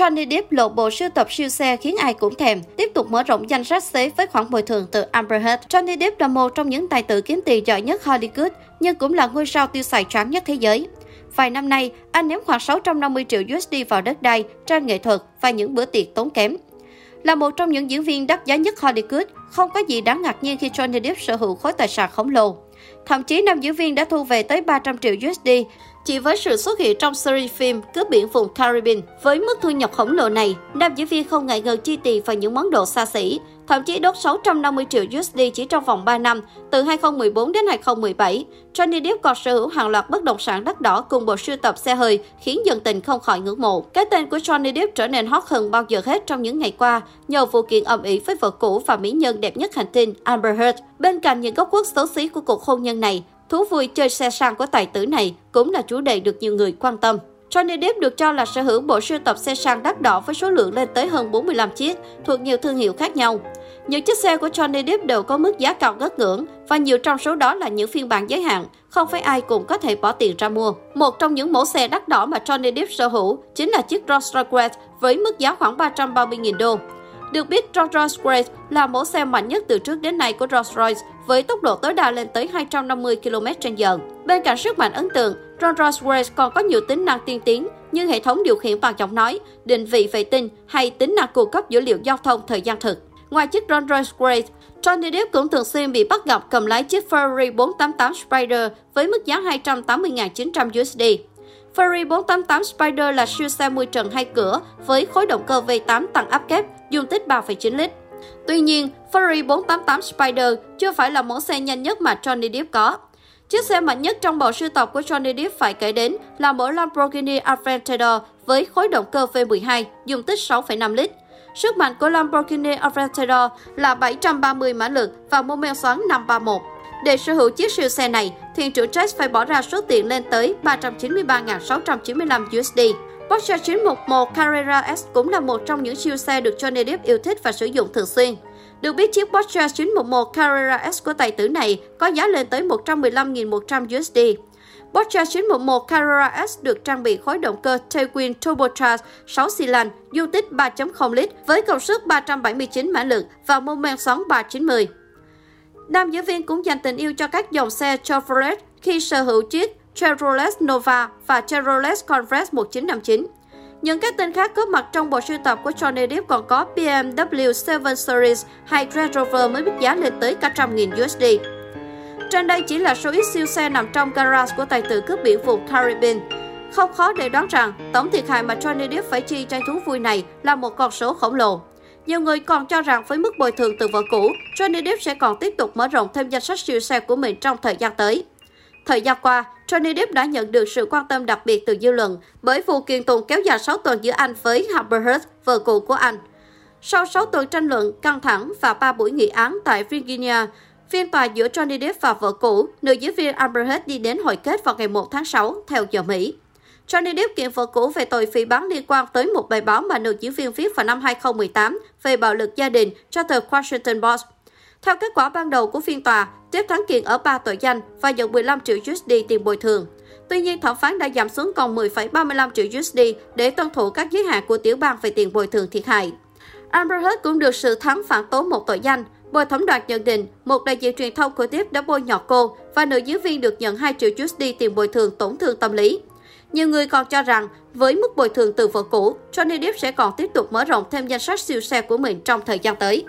Johnny Depp lộ bộ sưu tập siêu xe khiến ai cũng thèm, tiếp tục mở rộng danh sách xế với khoản bồi thường từ Amber Heard. Johnny Depp là một trong những tài tử kiếm tiền giỏi nhất Hollywood, nhưng cũng là ngôi sao tiêu xài choáng nhất thế giới. Vài năm nay, anh ném khoảng 650 triệu USD vào đất đai, tranh nghệ thuật và những bữa tiệc tốn kém. Là một trong những diễn viên đắt giá nhất Hollywood, không có gì đáng ngạc nhiên khi Johnny Depp sở hữu khối tài sản khổng lồ. Thậm chí nam diễn viên đã thu về tới 300 triệu USD chỉ với sự xuất hiện trong series phim Cướp biển vùng Caribbean, với mức thu nhập khổng lồ này, nam diễn viên không ngại ngần chi tiền vào những món đồ xa xỉ, thậm chí đốt 650 triệu USD chỉ trong vòng 3 năm, từ 2014 đến 2017. Johnny Depp còn sở hữu hàng loạt bất động sản đắt đỏ cùng bộ sưu tập xe hơi, khiến dân tình không khỏi ngưỡng mộ. Cái tên của Johnny Depp trở nên hot hơn bao giờ hết trong những ngày qua, nhờ vụ kiện ầm ĩ với vợ cũ và mỹ nhân đẹp nhất hành tinh Amber Heard. Bên cạnh những góc quất xấu xí của cuộc hôn nhân này, Thú vui chơi xe sang của tài tử này cũng là chủ đề được nhiều người quan tâm. Johnny Depp được cho là sở hữu bộ sưu tập xe sang đắt đỏ với số lượng lên tới hơn 45 chiếc, thuộc nhiều thương hiệu khác nhau. Những chiếc xe của Johnny Depp đều có mức giá cao ngất ngưỡng và nhiều trong số đó là những phiên bản giới hạn, không phải ai cũng có thể bỏ tiền ra mua. Một trong những mẫu xe đắt đỏ mà Johnny Depp sở hữu chính là chiếc Rolls Royce với mức giá khoảng 330.000 đô. Được biết, Rolls-Royce là mẫu xe mạnh nhất từ trước đến nay của Rolls-Royce với tốc độ tối đa lên tới 250 km/h. Bên cạnh sức mạnh ấn tượng, Rolls-Royce còn có nhiều tính năng tiên tiến như hệ thống điều khiển bằng giọng nói, định vị vệ tinh hay tính năng cung cấp dữ liệu giao thông thời gian thực. Ngoài chiếc Rolls-Royce, Johnny Depp cũng thường xuyên bị bắt gặp cầm lái chiếc Ferrari 488 Spider với mức giá 280.900 USD. Ferrari 488 Spider là siêu xe 10 trần hai cửa với khối động cơ V8 tăng áp kép, dung tích 3,9 lít. Tuy nhiên, Ferrari 488 Spider chưa phải là mẫu xe nhanh nhất mà Johnny Depp có. Chiếc xe mạnh nhất trong bộ sưu tập của Johnny Depp phải kể đến là mẫu Lamborghini Aventador với khối động cơ V12, dung tích 6,5 lít. Sức mạnh của Lamborghini Aventador là 730 mã lực và mô men xoắn 531. Để sở hữu chiếc siêu xe này, thuyền trưởng Jack phải bỏ ra số tiền lên tới 393.695 USD. Porsche 911 Carrera S cũng là một trong những siêu xe được Johnny Depp yêu thích và sử dụng thường xuyên. Được biết chiếc Porsche 911 Carrera S của tài tử này có giá lên tới 115.100 USD. Porsche 911 Carrera S được trang bị khối động cơ Tailwind Turbocharged 6 xi lanh, dung tích 3.0 lít với công suất 379 mã lực và mô men xoắn 390. Nam diễn viên cũng dành tình yêu cho các dòng xe Chevrolet khi sở hữu chiếc Chevrolet Nova và Chevrolet Converse 1959. Những cái tên khác có mặt trong bộ sưu tập của Johnny Depp còn có BMW 7 Series hay Range Rover mới biết giá lên tới cả trăm nghìn USD. Trên đây chỉ là số ít siêu xe nằm trong garage của tài tử cướp biển vùng Caribbean. Không khó để đoán rằng, tổng thiệt hại mà Johnny Depp phải chi cho thú vui này là một con số khổng lồ. Nhiều người còn cho rằng với mức bồi thường từ vợ cũ, Johnny Depp sẽ còn tiếp tục mở rộng thêm danh sách siêu xe của mình trong thời gian tới. Thời gian qua, Johnny Depp đã nhận được sự quan tâm đặc biệt từ dư luận bởi vụ kiện tụng kéo dài 6 tuần giữa anh với Amber Heard, vợ cũ của anh. Sau 6 tuần tranh luận căng thẳng và 3 buổi nghị án tại Virginia, phiên tòa giữa Johnny Depp và vợ cũ, nữ diễn viên Amber Heard đi đến hồi kết vào ngày 1 tháng 6 theo giờ Mỹ. Johnny Depp kiện vợ cũ về tội phỉ báng liên quan tới một bài báo mà nữ diễn viên viết vào năm 2018 về bạo lực gia đình cho tờ Washington Post. Theo kết quả ban đầu của phiên tòa, Depp thắng kiện ở 3 tội danh và nhận 15 triệu USD tiền bồi thường. Tuy nhiên, thẩm phán đã giảm xuống còn 10,35 triệu USD để tuân thủ các giới hạn của tiểu bang về tiền bồi thường thiệt hại. Amber Heard cũng được sự thắng phản tố một tội danh. Bồi thẩm đoàn nhận định, một đại diện truyền thông của Depp đã bôi nhọ cô và nữ diễn viên được nhận 2 triệu USD tiền bồi thường tổn thương tâm lý. Nhiều người còn cho rằng, với mức bồi thường từ vợ cũ, Johnny Depp sẽ còn tiếp tục mở rộng thêm danh sách siêu xe của mình trong thời gian tới.